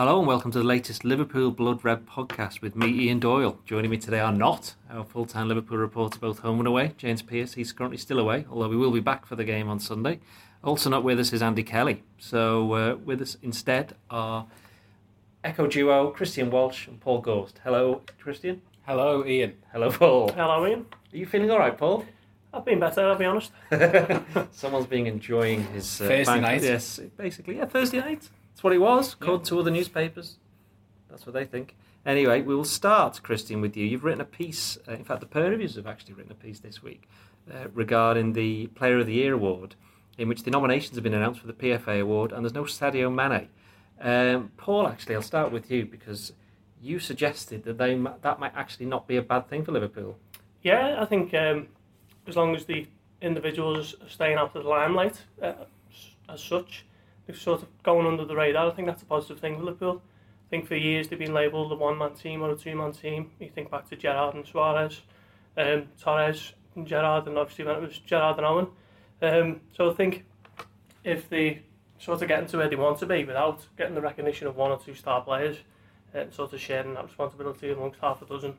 Hello and welcome to the latest Liverpool Blood Red podcast with me, Ian Doyle. Joining me today are not our full time Liverpool reporter, both home and away, James Pearce. He's currently still away, although we will be back for the game on Sunday. Also, not with us is Andy Kelly. So, uh, with us instead are Echo Duo, Christian Walsh and Paul Gorst. Hello, Christian. Hello, Ian. Hello, Paul. Hello, Ian. Are you feeling all right, Paul? I've been better, I'll be honest. Someone's been enjoying his uh, Thursday bank- night. Yes, basically, yeah, Thursday night. That's what it was. According to other newspapers, that's what they think. Anyway, we will start, Christian, with you. You've written a piece. Uh, in fact, the peer reviewers have actually written a piece this week uh, regarding the Player of the Year award, in which the nominations have been announced for the PFA award, and there's no Sadio Mane. Um, Paul, actually, I'll start with you because you suggested that they that might actually not be a bad thing for Liverpool. Yeah, I think um, as long as the individuals are staying out of the limelight uh, as such, they're sort of going under the radar. I think that's a positive thing for Liverpool. I think for years they've been labelled a one-man team or a two-man team. You think back to Gerrard and Suarez, um, Torres and Gerrard, and obviously when it was Gerrard and Owen. Um, so I think if they sort of getting to where they want to be without getting the recognition of one or two star players, and sort of sharing that responsibility amongst half a dozen,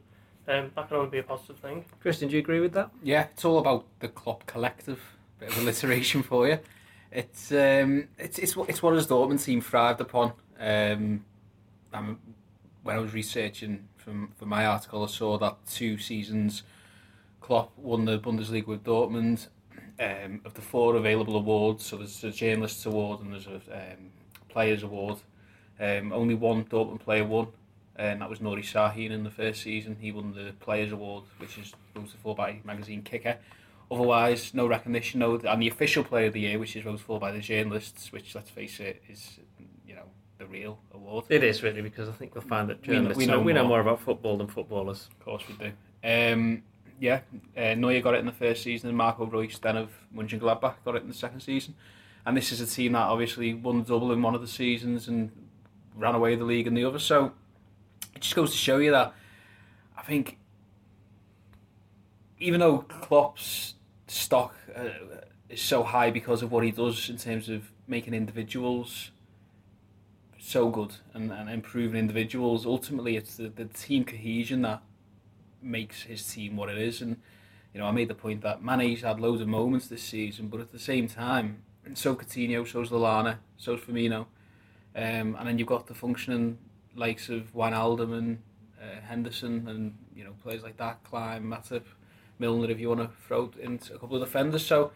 um, that can only be a positive thing. Christian, do you agree with that? Yeah, it's all about the Klopp collective. Bit of alliteration for you. It's um, it's it's it's what his Dortmund team thrived upon. Um, when I was researching from for my article, I saw that two seasons Klopp won the Bundesliga with Dortmund. Um, of the four available awards, so there's a journalists award and there's a um, players award. Um, only one Dortmund player won, and that was Nuri Sahin in the first season. He won the Players Award, which is voted for by magazine Kicker. Otherwise, no recognition. No, and the official Player of the Year, which is voted for by the journalists, which let's face it is you know the real award. It is really because I think you'll find that journalists we know, know we know more. about football than footballers. Of course we do. Um, yeah, uh, Neuer got it in the first season, and Marco Reus then of Mönchengladbach got it in the second season. And this is a team that obviously won the double in one of the seasons and ran away the league in the other. So it just goes to show you that I think even though Klopp's stock uh, is so high because of what he does in terms of making individuals so good and, and improving individuals, ultimately it's the, the team cohesion that makes his team what it is. And you know, I made the point that Mane's had loads of moments this season, but at the same time, so Coutinho, so's Lallana, so's Firmino, um, and then you've got the functioning likes of Wijnaldum and uh, Henderson, and you know players like that, Klein, Matip, Milner, if you want to throw in a couple of defenders. So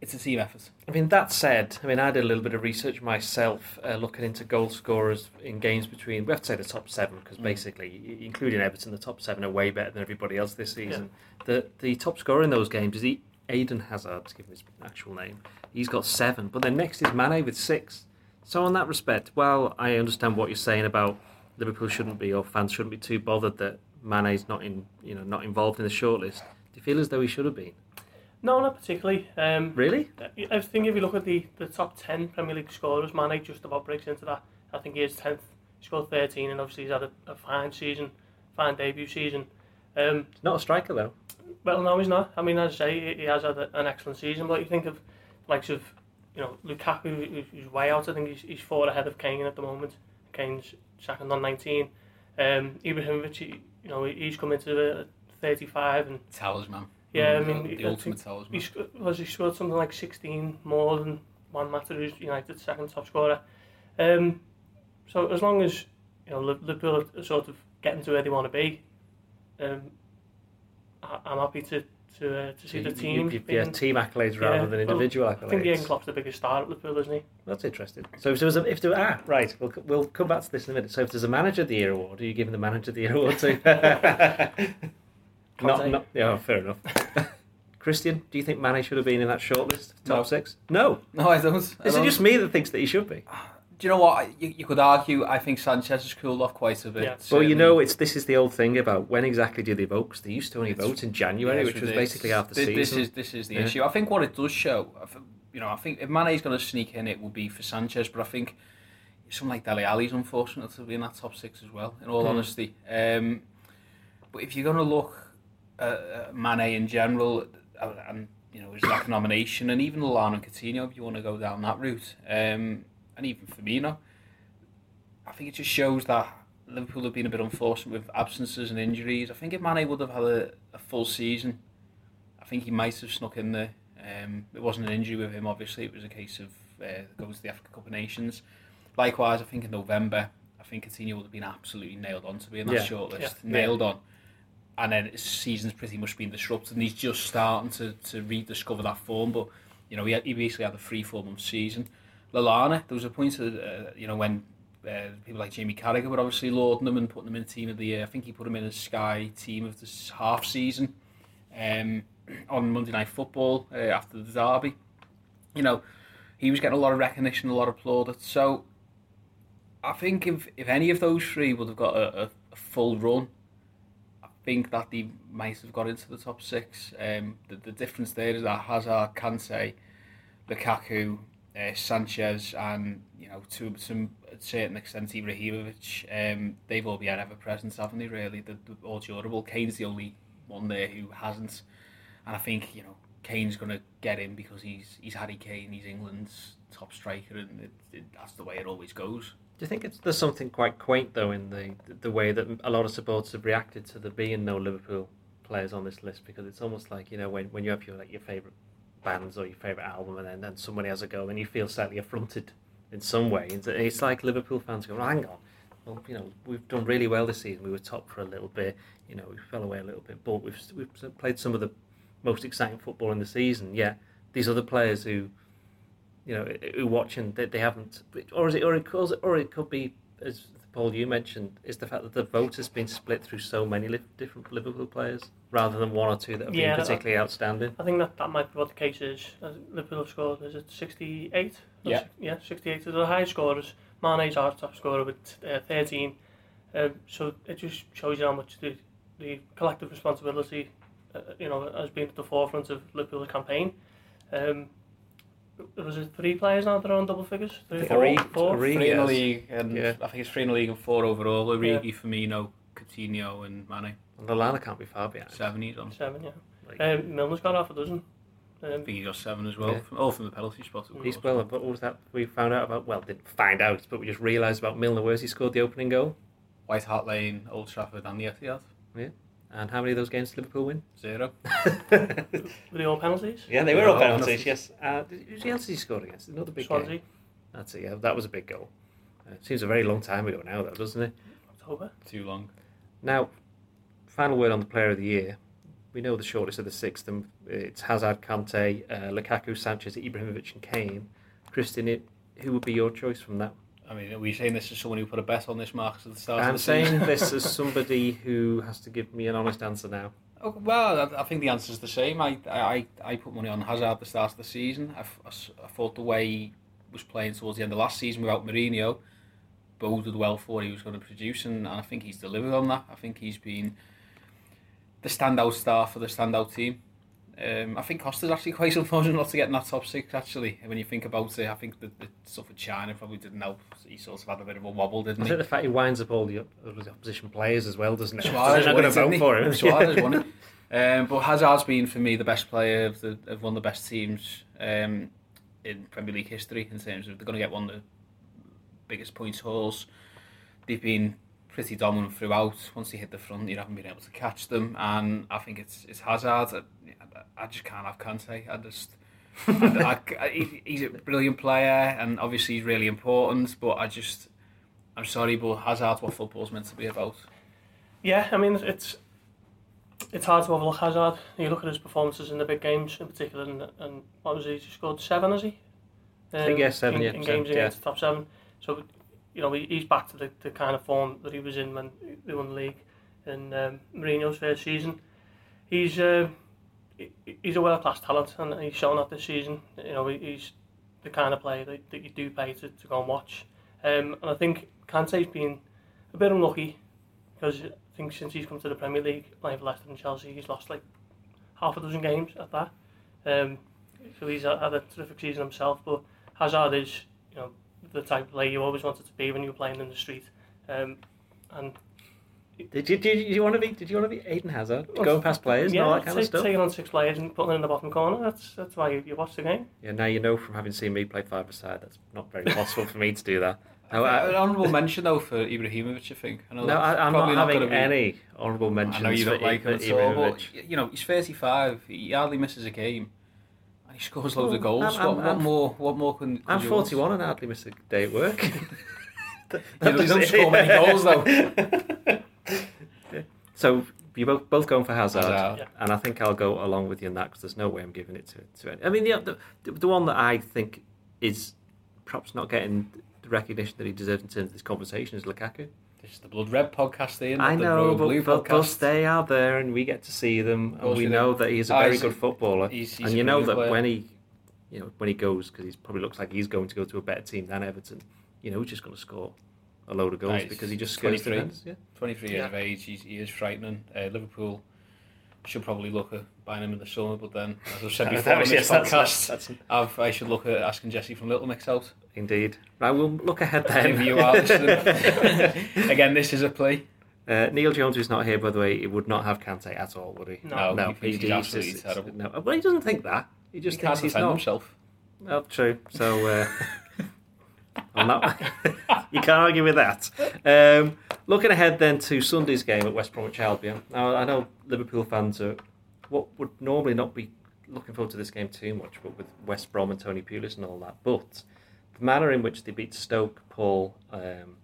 it's a team effort. I mean, that said, I mean, I did a little bit of research myself, uh, looking into goal scorers in games between, we have to say the top seven, because Mm. basically, including Everton, the top seven are way better than everybody else this season. The the top scorer in those games is E- Eden Hazard, to give him his actual name. He's got seven, but then next is Mane with six. So, on that respect, well, I understand what you're saying about Liverpool shouldn't be, or fans shouldn't be too bothered that Mane's not in, you know, not involved in the shortlist. Do you feel as though he should have been? No, not particularly. Um, Really? I think if you look at the, the top 10 Premier League scorers, Mane just about breaks into that. I think he is 10th. He scored 13 and obviously he's had a, a fine season, fine debut season. Um, not a striker, though. well, no, he's not. I mean, as I say, he- he has had a, an excellent season, but you think of likes of, you know, Lukaku, who's way out. I think he's, he's four ahead of Kane at the moment. Kane's second on 19. Um, Ibrahimovic, you know, he's come into the 35 and Talisman. Yeah, I Mm, mean, the I ultimate talisman. he was he scored something like 16 more than Juan Mata, United's second top scorer. Um, so as long as you know Liv- Liverpool are sort of getting to where they want to be, um, I, I'm happy to to, uh, to see the You- team. you- you- yeah, team accolades Yeah, rather than well, individual I think Jurgen Klopp's the biggest star at Liverpool, isn't he? That's interesting. So if there was a, if there ah right, we'll we'll come back to this in a minute. So if there's a manager of the year award, are you giving the manager of the year award to? not, Conte. not yeah, fair enough. Christian, do you think Mane should have been in that shortlist, top No. six? No. No, I don't. I Is it don't. just me that thinks that he should be? Do you know what? You, you could argue. I think Sanchez has cooled off quite a bit. Yeah. Well, you certainly. know, it's this is the old thing about when exactly do they vote? 'Cause they used to only It's- vote in January, Yeah, which so was this- basically half the thi- season. This is this is the Yeah. issue. I think what it does show, I th- you know, I think if Mane's going to sneak in, it will be for Sanchez. But I think someone like Dele Alli's unfortunate to be in that top six as well. In all Hmm. honesty, um, but if you're going to look at, at Mane in general, uh, and you know his lack nomination, and even Lallana and Coutinho, if you want to go down that route, um, and even Firmino. I think it just shows that Liverpool have been a bit unfortunate with absences and injuries. I think if Mane would have had a, a full season, I think he might have snuck in there. Um, it wasn't an injury with him, obviously. It was a case of uh, goes to the Africa Cup of Nations. Likewise, I think in November, I think Coutinho would have been absolutely nailed on to be in that Yeah. shortlist, Yeah. nailed on. And then his season's pretty much been disrupted, and he's just starting to, to rediscover that form. But you know, he, he basically had a three four month season. Lallana, there was a point, of, uh, you know, when uh, people like Jamie Carragher were obviously lauding him and putting him in team of the year. I think he put him in as Sky team of this half season um, on Monday Night Football uh, after the derby. You know, he was getting a lot of recognition, a lot of plaudits. So I think if, if any of those three would have got a, a, a full run, think that they might have got into the top six. Um, the, the difference there is that Hazard, Kante, Lukaku, uh, Sanchez, and you know to some certain extent Ibrahimovic, um, they've all been ever present, haven't they? Really, the, the all durable. Kane's the only one there who hasn't, and I think you know Kane's to get in because he's he's Harry Kane, he's England's top striker, and it, it, that's the way it always goes. Do you think it's, there's something quite quaint though in the the way that a lot of supporters have reacted to there being no Liverpool players on this list because it's almost like you know when, when you have your like your favorite bands or your favorite album and then, then somebody has a go and you feel slightly affronted in some way. It's, it's like Liverpool fans go, hang on, well you know we've done really well this season. We were top for a little bit, you know we fell away a little bit, but we've we've played some of the most exciting football in the season. Yeah, these other players who you know, who watching they, they haven't, or is it, or it could, or it could be, as Paul you mentioned, is the fact that the vote has been split through so many li- different Liverpool players rather than one or two that have Yeah, been that- particularly outstanding. I think that, that might be what the case is. Uh, Liverpool have scored, is it 68? Yeah. Yeah, 68. So the high scorers. Mane's our top scorer with uh, 13. Um, so it just shows you how much the, the collective responsibility, uh, you know, has been at the forefront of Liverpool's campaign. Um, was it three players now that are on double figures? Three, think Origi- four? Origi- Three in the league, and Yeah. I think it's three in the league and four overall. Origi, Firmino, Coutinho, and Mane. And Lallana can't be far behind. Seven he's on. Seven, yeah. Like, Um, Milner's got half a dozen. Um, I think he got seven as well, Yeah. from, all from the penalty spot. Of he's course. well, but what was that we found out about? Well, didn't find out, but we just realised about Milner. Where's he scored the opening goal? White Hart Lane, Old Trafford, and the Etihad. And how many of those games did Liverpool win? Zero. were they all penalties? yeah, they were They're all all penalties. penalties. Yes. Uh, did- who else did he score against? Another big Swansea, game. That's it. Yeah, that was a big goal. Uh, it seems a very long time ago now, though, doesn't it? October. Too long. Now, final word on the player of the year. We know the shortlist of the sixth, and it's Hazard, Kante, uh, Lukaku, Sanchez, Ibrahimovic, and Kane. Christian, it, who would be your choice from that? I mean, are we saying this as someone who put a bet on this Marcus at the start I'm the saying this as somebody who has to give me an honest answer now. Oh, well, I, I think the answer is the same. I, I, I put money on Hazard at the start of the season. I thought the way he was playing towards the end of last season without Mourinho boded well for what he was going to produce, and, and I think he's delivered on that. I think he's been the standout star for the standout team. Um, I think Costa's actually quite unfortunate not to get in that top six, actually. When you think about it, I think the, the stuff with China probably didn't help. He sort of had a bit of a wobble, didn't think he? the fact he winds up all the, the opposition players as well, doesn't it? Suarez not won going it, to vote for him. Suarez won it. Um, but Hazard's been for me the best player of, the, of one of the best teams um, in Premier League history in terms of they're going to get one of the biggest points hauls. They've been pretty dominant throughout. Once they hit the front, you haven't been able to catch them, and I think it's it's Hazard. I, I just can't have Kante. I just. I, I, he- he's a brilliant player, and obviously he's really important. But I just, I'm sorry, but Hazard's what football's meant to be about. Yeah, I mean it's it's hard to overlook Hazard. You look at his performances in the big games, in particular, and, and what was he? He scored seven, has he? Um, I think, yeah, seven, in, yeah, in seven, games yeah. against the top seven. So you know he's back to the, the kind of form that he was in when they won the league in um, Mourinho's first season. He's uh, he- he's a world-class talent and he's shown that this season. You know, he's the kind of player that, that you do pay to, to go and watch. Um, and I think Kante's been a bit unlucky because I think since he's come to the Premier League playing for Leicester and Chelsea, he's lost like half a dozen games at that. Um, so he's had a terrific season himself, but Hazard is you know the type of player you always wanted to be when you were playing in the street. Um, and Did you, did you want to be? Did you want to be Eden Hazard, going past players and all that kind take, of stuff? taking on six players and putting them in the bottom corner. That's that's why you, you watch the game. Yeah, now you know from having seen me play five aside, that's not very possible for me to do that. No, I- uh, An honourable mention though for Ibrahimovic, I think. I know No, I, I'm probably not having gonna be- any honourable mentions. I know you don't for like him at all, but Ibrahimovic. you know he's 35. He hardly misses a game, and he scores loads of oh, goals. I'm- what, I'm- what I'm- more? What more can? I'm could you want? 41 and hardly miss a day at work. That- Yeah, that but you don't score many goals, though. so you both both going for Hazard, Hazard. Yeah. and I think I'll go along with you in that because there's no way I'm giving it to to any. I mean, the, the the one that I think is perhaps not getting the recognition that he deserves in terms of this conversation is Lukaku. This is the Blood Red podcast, Ian. I not the know, Royal but, Blue but, but podcast. they are there, and we get to see them, and we we know that he's a very he's a- good footballer. he's- he's and you know that player. when he, you know, when he goes because he probably looks like he's going to go to a better team than Everton. You know, he's just going to score a load of goals he's because he just scores 23. defenders. Yeah. 23 years Yeah. of age, he's, he is frightening. Uh, Liverpool should probably look at buying him in the summer, but then, as I've said before on this Yes, podcast, that's- that's- I've, I should look at asking Jesy from Little Mix out. Indeed. Right, we'll look ahead then. You are. Again, this is a plea. Uh, Neil Jones, who's not here, by the way, he would not have Kante at all, would he? No. No, he thinks he's absolutely just- terrible. No, well, he doesn't think that. He just He can't thinks he's defend not. himself. Oh, true. So, uh, I'm not. you can't argue with that. Um, looking ahead then to Sunday's game at West Bromwich Albion. Now, I know Liverpool fans are what would normally not be looking forward to this game too much, but with West Brom and Tony Pulis and all that. But the manner in which they beat Stoke, Paul, um,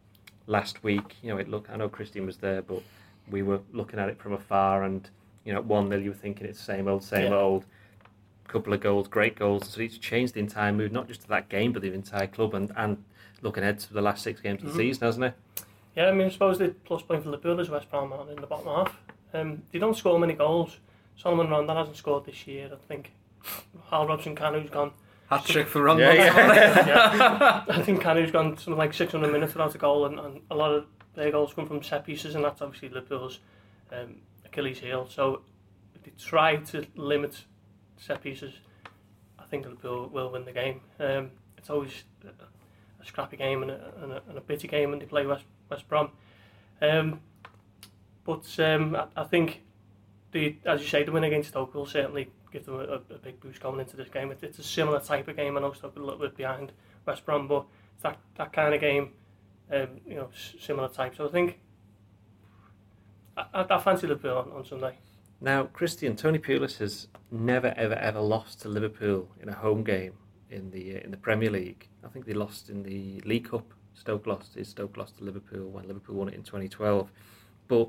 last week, you know, it look. I know Christian was there, but we were looking at it from afar, and you know, one 0 you were thinking it's the same old, same Yeah. old couple of goals, great goals. So it's changed the entire mood, not just to that game, but the entire club, and, and looking ahead to the last six games of the Mhm. season, hasn't it? Yeah, I mean, I suppose the plus point for Liverpool is West Brom are in the bottom half. Um, they don't score many goals. Salomon Rondon hasn't scored this year, I think. Hal Robson Kanu's gone. Hat trick for Ron. Yeah, yeah. yeah. I think Kanu's gone something like 600 minutes without a goal, and, and a lot of their goals come from set pieces, and that's obviously Liverpool's um, Achilles heel. So if they try to limit set pieces, I think Liverpool will win the game. Um, it's always a, scrappy game and a, and, a, and a game when they play West, West Brom. Um, but um, I, I think, the as you say, the win against Stoke will certainly give them a, a big boost going into this game. It, it's a similar type of game. I know Stoke a little bit behind West Brom, but it's that, that kind of game, um, you know, similar type. So I think I, I, I fancy Liverpool on, on Sunday. Now, Christian Tony Pulis has never, ever, ever lost to Liverpool in a home game in the uh, in the Premier League. I think they lost in the League Cup. Stoke lost. Is Stoke lost to Liverpool when Liverpool won it in 2012. But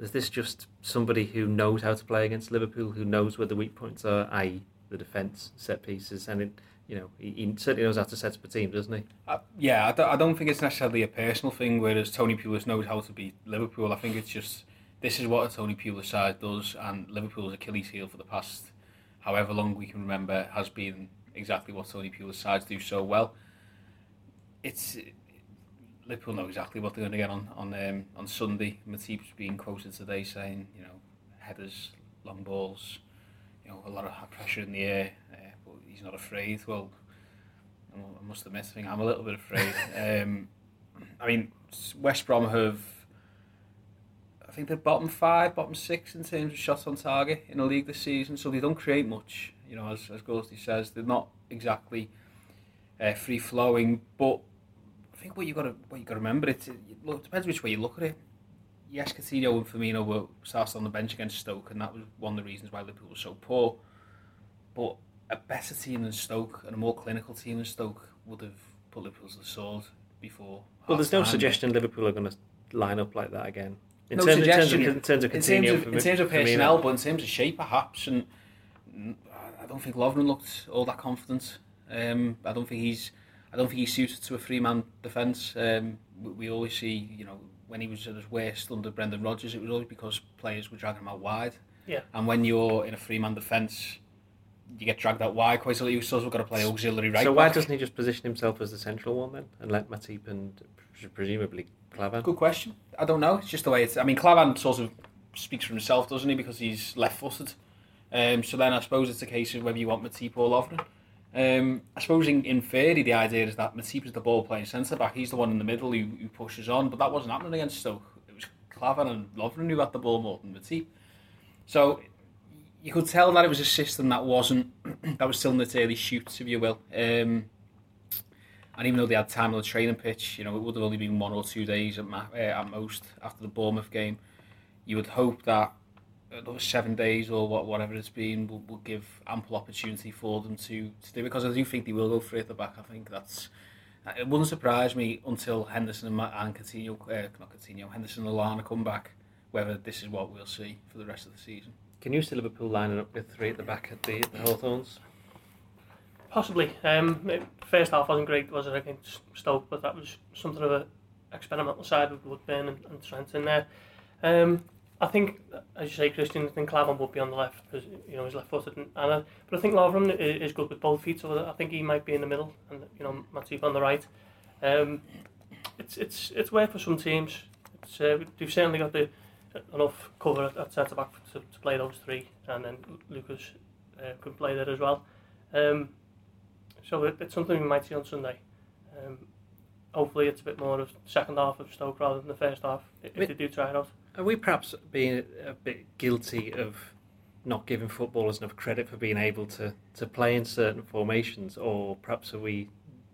is this just somebody who knows how to play against Liverpool, who knows where the weak points are, i.e., the defence, set pieces, and it, you know he, he certainly knows how to set up a team, doesn't he? Uh, yeah, I don't, I don't think it's necessarily a personal thing, whereas Tony Pulis knows how to beat Liverpool. I think it's just this is what a Tony Pulis side does, and Liverpool's Achilles heel for the past however long we can remember has been exactly what Tony Pulis sides do so well. It's Liverpool know exactly what they're going to get on on um, on Sunday. Matip's being quoted today saying, you know, headers, long balls, you know, a lot of pressure in the air, uh, but he's not afraid. Well, I must admit, I think I'm a little bit afraid. um, I mean, West Brom have, I think they're bottom five, bottom six in terms of shots on target in the league this season, so they don't create much. You know, as as Gorsty says, they're not exactly uh, free flowing. But I think what you got to what you got to remember it, it look, depends which way you look at it. Yes, Coutinho and Firmino were started on the bench against Stoke, and that was one of the reasons why Liverpool was so poor. But a better team than Stoke and a more clinical team than Stoke would have put Liverpool to the sword before. Well, there's no suggestion Liverpool are going to line up like that again. In, No terms, in, terms, of, in terms of in terms of, in terms of Firmino. personnel, but in terms of shape, perhaps. And I don't think Lovren looked all that confident. Um, I don't think he's. I don't think he's suited to a three-man defence. Um, we, we always see, you know, when he was at his worst under Brendan Rodgers, it was always because players were dragging him out wide. Yeah. And when you're in a three-man defence, you get dragged out wide quite a lot. You've still got to play auxiliary right so why back. doesn't he just position himself as the central one then, and let Matip and presumably Klavan? Good question. I don't know. It's just the way it's. I mean, Klavan sort of speaks for himself, doesn't he? Because he's left-footed. Um, so then I suppose it's a case of whether you want Matip or Lovren. Um, I suppose in, in theory the idea is that Matip is the ball playing centre back. He's the one in the middle who, who pushes on, but that wasn't happening against Stoke. It was Klavan and Lovren who had the ball more than Matip. So you could tell that it was a system that wasn't that was still in its early shoots, if you will. Um, And even though they had time on the training pitch, you know, it would have only been one or two days at, ma- uh, at most after the Bournemouth game. You would hope that those seven days or what, whatever it's been will, will give ample opportunity for them to, to do it because I do think they will go three at the back. I think that's it wouldn't surprise me until Henderson and, Ma- and Coutinho, uh, not Coutinho, Henderson and Lallana come back, whether this is what we'll see for the rest of the season. Can you see Liverpool lining up with three at the back at the, the Hawthorns? Possibly. Um, first half wasn't great, was it, against Stoke, but that was something of a experimental side with Woodburn and, and Trent in there. Um, I think, as you say, Christian, I think Clavon would be on the left because you know he's left-footed, and, and I, but I think Lovren is, is good with both feet, so I think he might be in the middle, and you know Matip on the right. Um, it's it's it's where for some teams. It's, uh, they've certainly got the enough cover at, at centre back to, to play those three, and then Lucas uh, could play there as well. Um, so it, it's something we might see on Sunday. Um, hopefully, it's a bit more of second half of Stoke rather than the first half if, if they do try it out. Are we perhaps being a bit guilty of not giving footballers enough credit for being able to, to play in certain formations, or perhaps are we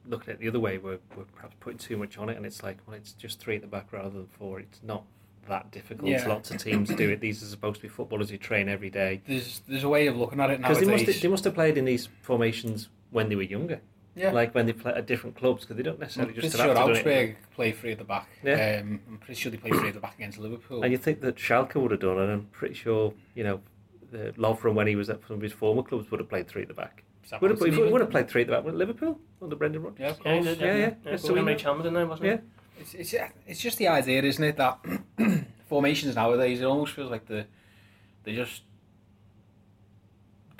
looking at it the other way? We're, we're perhaps putting too much on it, and it's like, well, it's just three at the back rather than four. It's not that difficult. Yeah. Lots of teams do it. These are supposed to be footballers who train every day. There's there's a way of looking at it Because nowadays. they must, they must have played in these formations when they were younger, yeah. like when they play at different clubs, because they don't I'm necessarily pretty just sure to. Augsburg play three at the back. Yeah. Um, I'm pretty sure they play three at the back against Liverpool. And you think that Schalke would have done, and I'm pretty sure, you know, the Lovren when he was at some of his former clubs would have played three at the back. Would have, Southampton would have played three at the back with Liverpool under Brendan Rodgers. Yeah, of Yeah, course. he did, Yeah, yeah. yeah. So so we Henry know- Chalmers in there, wasn't Yeah. It's, it's, it's just the idea, isn't it, that formations nowadays, it almost feels like the they just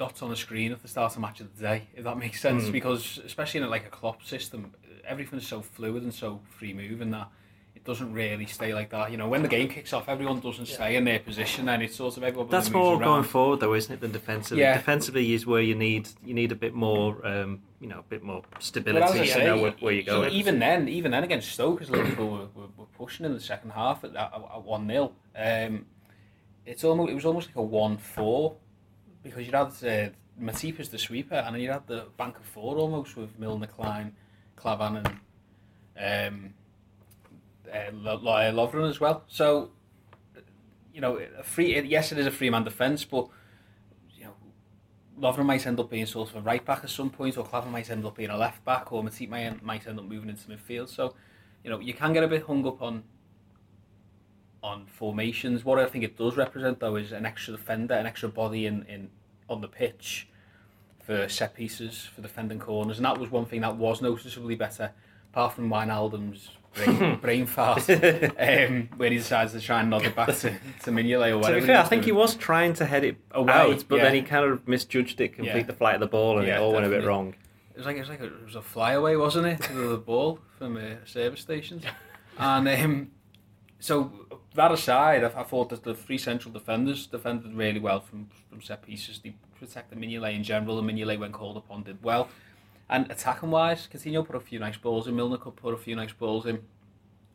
dots on a screen at the start of the match of the day, if that makes sense. Mm. Because especially in a, like a Klopp system, everything's so fluid and so free moving that it doesn't really stay like that. You know, when the game kicks off, everyone doesn't Yeah. stay in their position, and it's sort of everyone. That's more around. going forward, though, isn't it, than defensively? Yeah. Defensively is where you need you need a bit more, um, you know, a bit more stability to say, know where, where you go. going. Even then, even then against Stoke, as Liverpool were, were, were pushing in the second half at that at one 0 um, it's almost it was almost like a one four because you had uh, Matip as the sweeper, and then you had the bank of four almost with Milner, Klein, Klavan, and um, uh, uh, Lovren as well. So you know, a free yes, it is a free man defence, but you know, Lovren might end up being sort of a right back at some point, or Klavan might end up being a left back, or Matip might, might end up moving into midfield. So, you know, you can get a bit hung up on on formations. What I think it does represent, though, is an extra defender, an extra body in, in on the pitch for set pieces, for defending corners, and that was one thing that was noticeably better, apart from Wijnaldum's brain, brain fart, um, when he decides to try and nod it back to, to Mignolet or to whatever. be fair, I think he was trying to head it Away, out, but yeah. then he kind of misjudged it, complete Yeah. the flight of the ball, and Yeah, it all went a bit wrong. It was like it was like a, it was a flyaway, wasn't it, to the ball from uh, service stations, and um, so that aside, I, I thought that the three central defenders defended really well from from set pieces. They protected Mignolet in general, and Mignolet when called upon did well. And attacking wise, Coutinho put a few nice balls in. Milner could put a few nice balls in,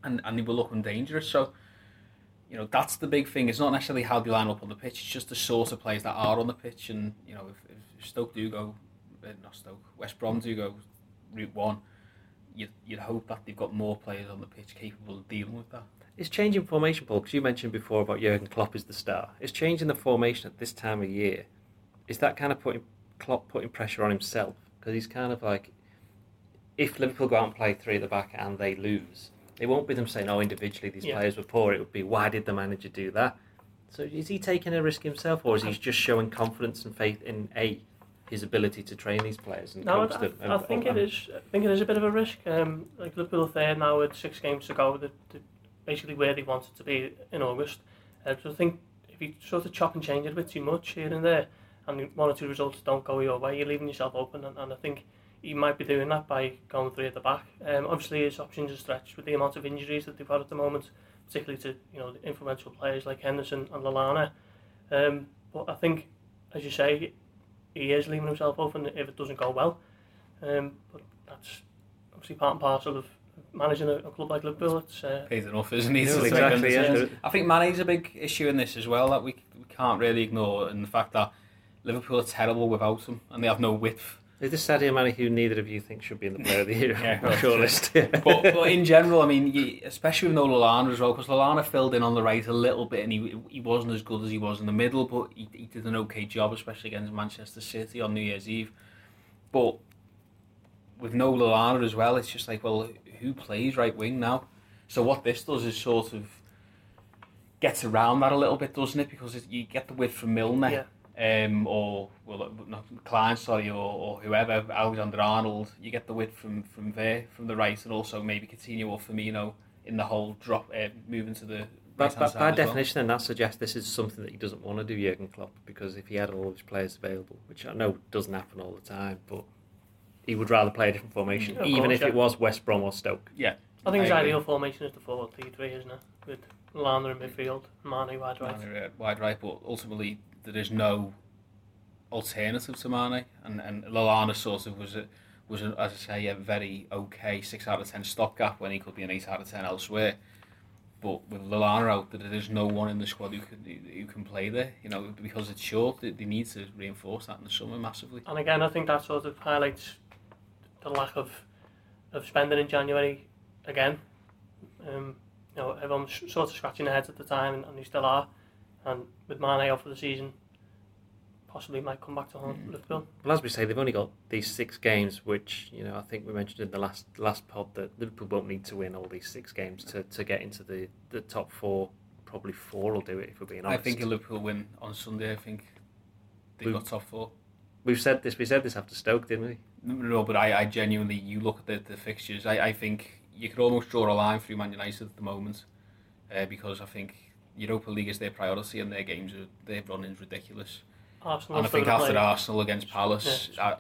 and and they were looking dangerous. So. You know that's the big thing. It's not necessarily how they line up on the pitch. It's just the sort of players that are on the pitch. And you know, if, if Stoke do go uh, not Stoke, West Brom do go route one, you'd, you'd hope that they've got more players on the pitch capable of dealing with that. It's changing formation, Paul, because you mentioned before about Jurgen Klopp as the star. It's changing the formation at this time of year. Is that kind of putting Klopp putting pressure on himself? Because he's kind of like, if Liverpool go out and play three at the back and they lose, it won't be them saying, "Oh, individually these Yeah. players were poor." It would be, "Why did the manager do that?" So is he taking a risk himself, or is he just showing confidence and faith in a his ability to train these players and No, I, coach them? I, I think it is. I think it is a bit of a risk. Um, like Liverpool are third now with six games to go. They're, they're basically where they wanted to be in August. Uh, so I think if you sort of chop and change it a bit too much here and there, and one or two results don't go your way, you're leaving yourself open. And, and I think he might be doing that by going three at the back. Um, obviously, his options are stretched with the amount of injuries that they've had at the moment, particularly to you know the influential players like Henderson and Lallana. Um, but I think, as you say, he is leaving himself open if it doesn't go well. Um, but that's obviously part and parcel of managing a, a club like Liverpool. It's uh, Paid enough, isn't he? Yeah, exactly, take yeah. I think Mane's a big issue in this as well that we, we can't really ignore, and the fact that Liverpool are terrible without him, and they have no width Is this Sadio Mane who neither of you think should be in the player of the year Yeah, well, shortlist? but, but in general, I mean, you, especially with no Lallana as well, because Lallana filled in on the right a little bit, and he he wasn't as good as he was in the middle, but he, he did an okay job, especially against Manchester City on New Year's Eve. But with no Lallana as well, it's just like, well, who plays right wing now? So what this does is sort of gets around that a little bit, doesn't it? Because it, you get the width from Milner. Yeah. Um, or well, not Klein, sorry, or, or whoever, Alexander Arnold. You get the width from from there, from the right, and also maybe Coutinho or Firmino in the whole drop, uh, moving to the But, by as well. definition, then that suggests this is something that he doesn't want to do, Jurgen Klopp, because if he had all of his players available, which I know doesn't happen all the time, but he would rather play a different formation, mm. Yeah, even course, if yeah. it was West Brom or Stoke. Yeah, I think his I agree. ideal formation is the 4 3 3, isn't it? With Lana in midfield, Mane wide right. Mane, wide right, but ultimately there is no alternative to Mane, and and Lallana sort of was a was a, as I say a very okay six out of ten stopgap when he could be an eight out of ten elsewhere. But with Lallana out, there there is no one in the squad who can who can play there. You know, because it's short, they, they need to reinforce that in the summer massively. And again, I think that sort of highlights the lack of of spending in January again. Um, you know, everyone was sort of scratching their heads at the time, and, and they still are. And with Mane out for the season, possibly might come back to haunt Mm. Liverpool. Well, as we say, they've only got these six games, which you know I think we mentioned in the last last pod that Liverpool won't need to win all these six games to, to get into the, the top four. Probably four will do it if we're being honest. I think if Liverpool win on Sunday, I think they've We- got top four. We've said this. We said this after Stoke, didn't we? No, but I, I genuinely, you look at the, the fixtures, I, I think you could almost draw a line through Man United at the moment uh, because I think Europa League is their priority and their games, are, their run is ridiculous. Arsenal, and I think after play. Arsenal against Palace, Yeah. uh,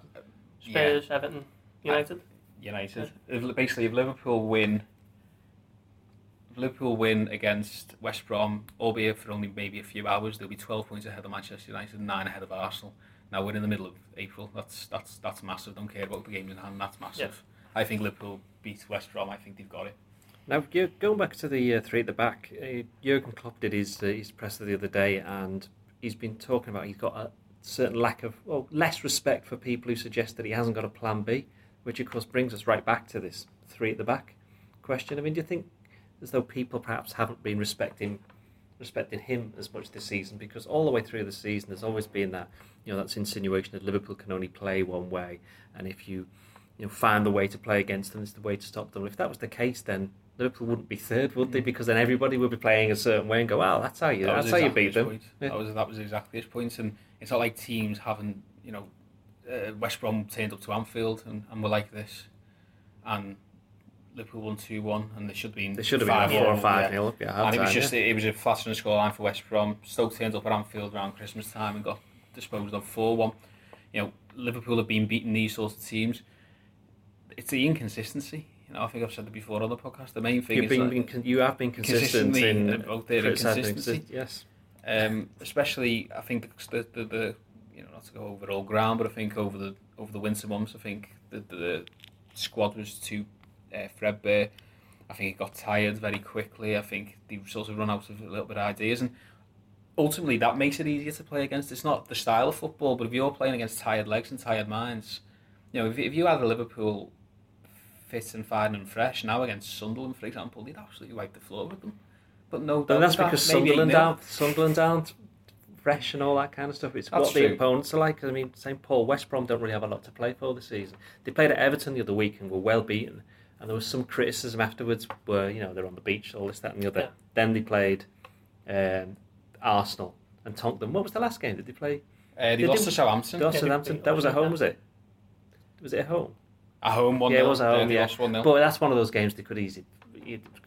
Spurs, Everton, United. United, if, basically if Liverpool win, if Liverpool win against West Brom, albeit for only maybe a few hours, they'll be 12 points ahead of Manchester United, nine ahead of Arsenal. Now we're in the middle of April. That's that's that's massive. Don't care about the games in hand. That's massive. I think Liverpool beat West Brom. I think they've got it. Now, going back to the uh, three at the back, uh, Jurgen Klopp did his uh, his presser the other day, and he's been talking about he's got a certain lack of, well, less respect for people who suggest that he hasn't got a plan B, which of course brings us right back to this three at the back question. I mean, do you think as though people perhaps haven't been respecting respecting him as much this season? Because all the way through the season, there's always been that you know that's insinuation that Liverpool can only play one way, and if you you know find the way to play against them, it's the way to stop them. If that was the case, then Liverpool wouldn't be third, would they? Because then everybody would be playing a certain way and go, "Well, that's how you, That that's was how you beat them." Yeah. That was that was exactly his point, and it's not like teams haven't, you know, uh, West Brom turned up to Anfield and, and were like this, and Liverpool won two one, and they should have been They should have been five a four or five yeah. nil. Yeah, and it was half-time, just it was a flattering scoreline for West Brom. Stoke turned up at Anfield around Christmas time and got disposed of four one. You know, Liverpool have been beating these sorts of teams. It's the inconsistency. You know, I think I've said it before on the podcast. The main thing You've is been, that- been con- you have been consistent in about their criticising- inconsistency. Yes, um, especially I think the, the, the you know not to go over all ground, but I think over the over the winter months, I think the, the squad was too uh, threadbare. I think it got tired very quickly. I think they sort of run out of a little bit of ideas, and ultimately that makes it easier to play against. It's not the style of football, but if you're playing against tired legs and tired minds, you know, if, if you had a Liverpool fit and fine and fresh now against Sunderland, for example, they'd absolutely wipe the floor with them. But no, but that's because maybe Sunderland aren't Sunderland aren't fresh and all that kind of stuff. It's That's what the opponents are like. I mean, St Paul, West Brom don't really have a lot to play for this season. They played at Everton the other week and were well beaten. And there was some criticism afterwards where, you know, they're on the beach, all this, that, and the other. Yeah. Then they played um, Arsenal and tonked them. What was the last game? Did they play? Uh, they They lost to Southampton lost Yeah, to Southampton. That was at home, was it? Was it at home? at home one Yeah, it was at home, yeah. lost one 0 But that's one of those games they could easily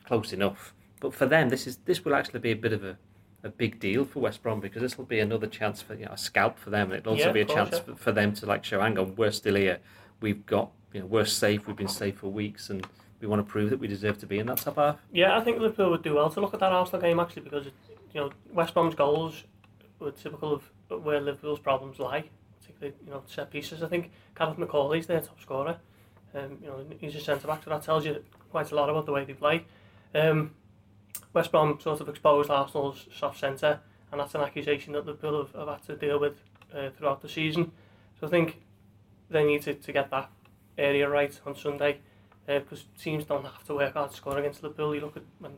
close enough. But for them, this is this will actually be a bit of a, a big deal for West Brom because this will be another chance for you know a scalp for them, and it'll also Yeah, be a course, chance yeah. for, for them to like show, hang on, we're still here. We've got you know we're safe. We've been safe for weeks, and we want to prove that we deserve to be in that top half. Yeah, I think Liverpool would do well to look at that Arsenal game actually because you know West Brom's goals were typical of where Liverpool's problems lie, particularly you know set pieces. I think Gareth McAuley's their top scorer. Um, you know he's a centre back, so that tells you quite a lot about the way they play. Um, West Brom sort of exposed Arsenal's soft centre, and that's an accusation that Liverpool have, have had to deal with uh, throughout the season. So I think they need to, to get that area right on Sunday because uh, teams don't have to work hard to score against Liverpool. You look at when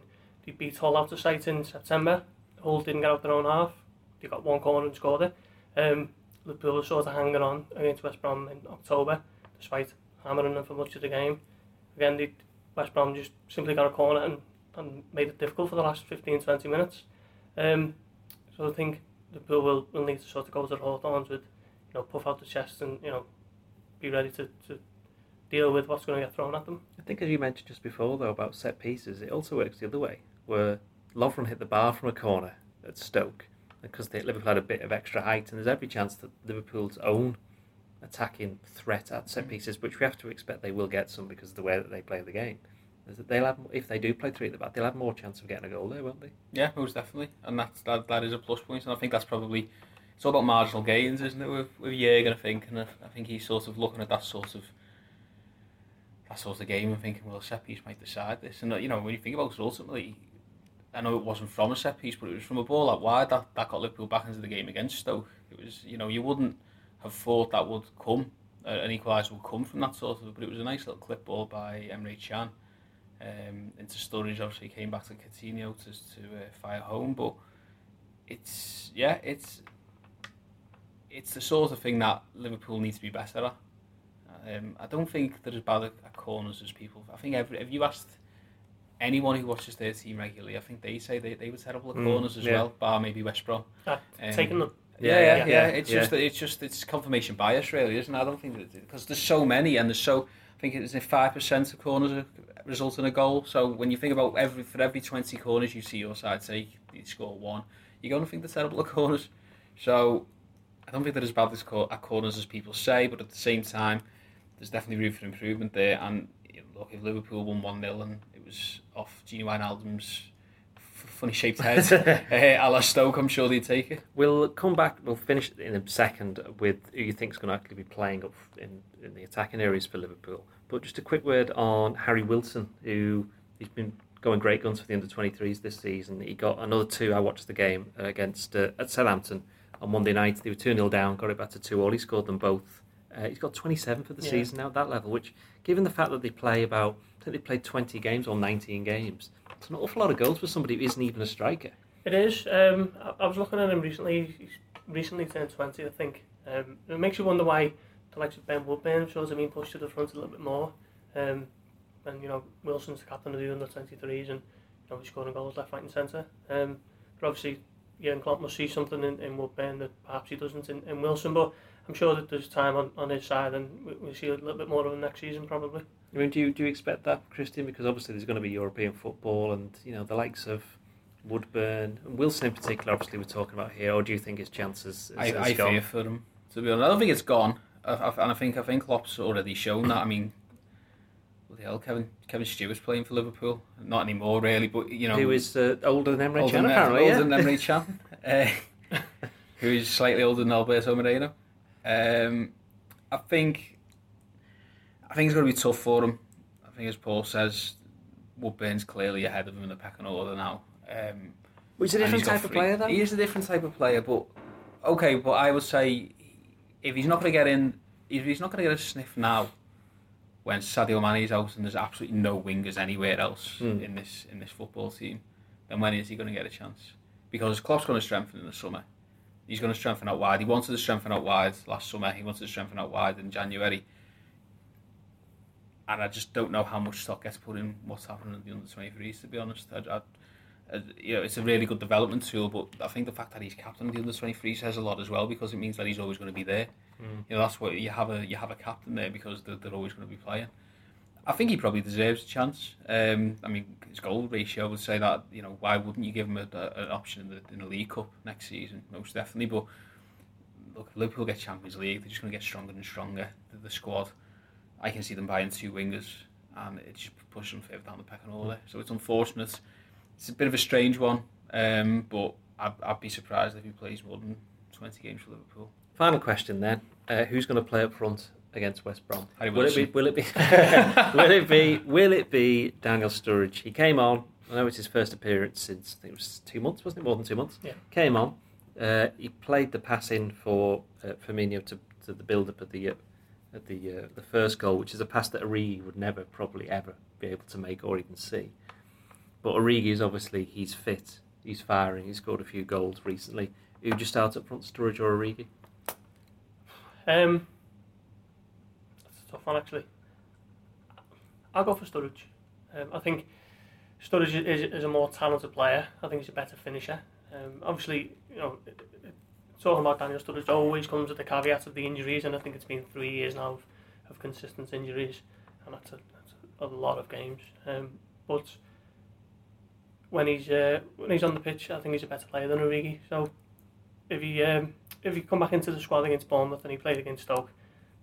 they beat Hull out of sight in September, Hull didn't get out their own half. They got one corner and scored it. Um, Liverpool were sort of hanging on against West Brom in October, despite hammering them for much of the game. Again, they, West Brom just simply got a corner and, and made it difficult for the last 15-20 minutes. Um, so I think Liverpool will, will need to sort of go to the Hawthorns with, you know, puff out the chest and, you know, be ready to, to deal with what's going to get thrown at them. I think, as you mentioned just before, though, about set pieces, it also works the other way, where Lovren hit the bar from a corner at Stoke because they, Liverpool had a bit of extra height, and there's every chance that Liverpool's own attacking threat at set pieces, which we have to expect they will get some because of the way that they play the game. Is that They'll have, if they do play three at the back, they'll have more chance of getting a goal there, won't they? Yeah, most definitely, and that's that, that is a plus point, and I think that's probably it's all about marginal gains, isn't it? With with Jurgen, I think, and I, I think he's sort of looking at that sort of that sort of game and thinking, well, set piece might decide this, and you know when you think about it, ultimately I know it wasn't from a set piece, but it was from a ball out wide that, that got Liverpool back into the game against Stoke. It was, you know, you wouldn't have thought that would come, uh, an equaliser would come from that sort of, but it was a nice little clip ball by Emre Can um, into Sturridge. Obviously, came back to Coutinho to, to uh, fire home, but it's, yeah, it's it's the sort of thing that Liverpool needs to be better at. Um, I don't think they're as bad at, at corners as people. I think every, if you asked anyone who watches their team regularly, I think they say they, they were terrible at mm, corners as yeah. well, bar maybe West Brom. Ah, um, taking them. Yeah, yeah, yeah. yeah. It's yeah. just it's just it's confirmation bias, really, isn't it? I don't think that because there's so many and there's so I think it's five percent of corners result in a goal. So when you think about every for every twenty corners you see your side take, you score one. You're going to think they're terrible at corners. So I don't think they're as bad as at corners as people say, but at the same time, there's definitely room for improvement there. And look, if Liverpool won one 0 and it was off Gini Wijnaldum's funny shaped head uh, a la Stoke, I'm sure they'd take it. We'll come back, we'll finish in a second with who you think is going to actually be playing up in, in the attacking areas for Liverpool. But just a quick word on Harry Wilson, who he's been going great guns for the under 23s this season. He got another two. I watched the game against uh, at Southampton on Monday night. They were 2 0 down, got it back to 2 all. He scored them both. Uh, he's got 27 for the yeah. season now at that level, which, given the fact that they play about I think they played 20 games or 19 games. It's an awful lot of goals for somebody who isn't even a striker. It is. Um, I, I, was looking at him recently. He's recently turned 20, I think. Um, it makes you wonder why the likes of Ben Woodburn shows have been pushed to the front a little bit more. Um, and, you know, Wilson's the captain of the under 23s and, you know, he's scoring goals left, right, and centre. Um, but obviously, Jurgen Klopp must see something in, in Woodburn that perhaps he doesn't in, in Wilson. But I'm sure that there's time on, on his side and we, we'll see a little bit more of him next season, probably. I mean, do you do you expect that, Christian? Because obviously there's going to be European football, and you know the likes of Woodburn and Wilson in particular. Obviously, we're talking about here. Or do you think his chances? Is, I, is I gone? fear for him. To be honest, I don't think it's gone. I, I, and I think I think Klopp's already shown that. I mean, the hell, Kevin Kevin Stewart's playing for Liverpool. Not anymore, really. But you know, who is uh, older than Emre Can? Apparently, older yeah. than Emre Can, uh, who is slightly older than Alberto Moreno. Um, I think I think it's going to be tough for him. I think, as Paul says, Woodburn's clearly ahead of him in the pecking order now. Um, He's a different type of player, though. He is a different type of player, but okay. But I would say if he's not going to get in, if he's not going to get a sniff now, when Sadio Mane is out and there's absolutely no wingers anywhere else mm. in this in this football team, then when is he going to get a chance? Because Klopp's going to strengthen in the summer. He's going to strengthen out wide. He wanted to strengthen out wide last summer. He wanted to strengthen out wide in January and I just don't know how much stock gets put in what's happening in the under 23s. To be honest, I, I, I, you know, it's a really good development tool, but I think the fact that he's captain of the under 23 says a lot as well because it means that he's always going to be there. Mm. You know, that's what you have a you have a captain there because they're, they're always going to be playing. I think he probably deserves a chance. Um, I mean, his goal ratio would say that. You know, why wouldn't you give him a, a, an option in the in the League Cup next season? Most definitely. But look, if Liverpool get Champions League, they're just going to get stronger and stronger. The, the squad. I can see them buying two wingers and it just pushes them further down the pecking order. So it's unfortunate. It's a bit of a strange one, um, but I'd, I'd, be surprised if he plays more than 20 games for Liverpool. Final question then. Uh, who's going to play up front against West Brom? will it be? Will it be? will it be? Will it be Daniel Sturridge? He came on. I know it's his first appearance since I think it was two months, wasn't it? More than two months. Yeah. Came on. Uh, he played the pass in for uh, Firmino to, to the build up of the at the uh, the first goal, which is a pass that Origi would never, probably ever, be able to make or even see. But Origi is obviously he's fit, he's firing, he's scored a few goals recently. Who just out up front, Sturridge or Origi? Um, that's a tough one actually. I'll go for Sturridge. Um, I think Sturridge is, is a more talented player. I think he's a better finisher. Um, obviously, you know, talking about Daniel Sturridge always comes with the caveat of the injuries, and I think it's been three years now of, of consistent injuries, and that's a, that's a lot of games. Um, but when he's uh, when he's on the pitch, I think he's a better player than Origi. So if he um, if he come back into the squad against Bournemouth and he played against Stoke,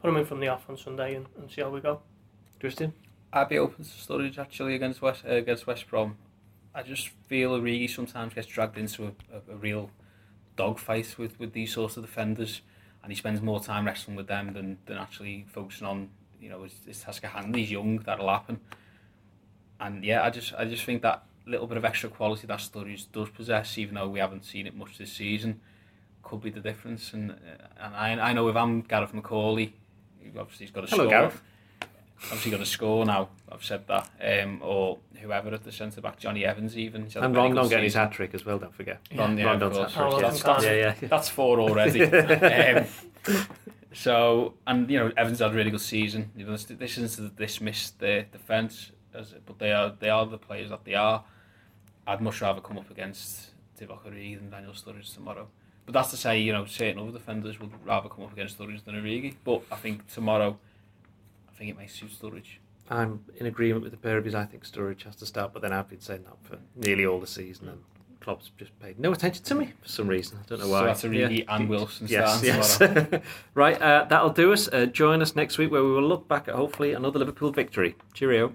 put him in from the off on Sunday and, and see how we go. Christian? I'd be open to Sturridge actually against West uh, against West Brom. I just feel Origi sometimes gets dragged into a, a, a real dogfight with, with these sorts of defenders, and he spends more time wrestling with them than, than actually focusing on you know his, his task at hand. He's young, that'll happen. And yeah, I just I just think that little bit of extra quality that Sturridge does possess, even though we haven't seen it much this season, could be the difference. And uh, and I I know if I'm Gareth McAuley, obviously he's got a Hello, score. Gareth. Obviously got a score now. I've said that. Um, or whoever at the centre back, Jonny Evans even. He's had a And very Rondon good getting his hat trick as well, don't forget. Ron, yeah, Rondon's hat-trick, Oh, yeah. that's yeah, yeah, yeah. That's four already. um, so, and you know, Evans had a really good season. You know, this, this isn't to dismiss their defence, as but they are they are the players that they are. I'd much rather come up against Divock Origi than Daniel Sturridge tomorrow. But that's to say, you know, certain other defenders would rather come up against Sturridge than Origi. But I think tomorrow, I think it may suit Sturridge. I'm in agreement with the pair of yous. I think Sturridge has to start, but then I've been saying that for nearly all the season, and Klopp's just paid no attention to me for some reason. I don't know why. So that's Origi and Wilson Yes, starting yes. right, uh, that'll do us. Uh, join us next week where we will look back at hopefully another Liverpool victory. Cheerio.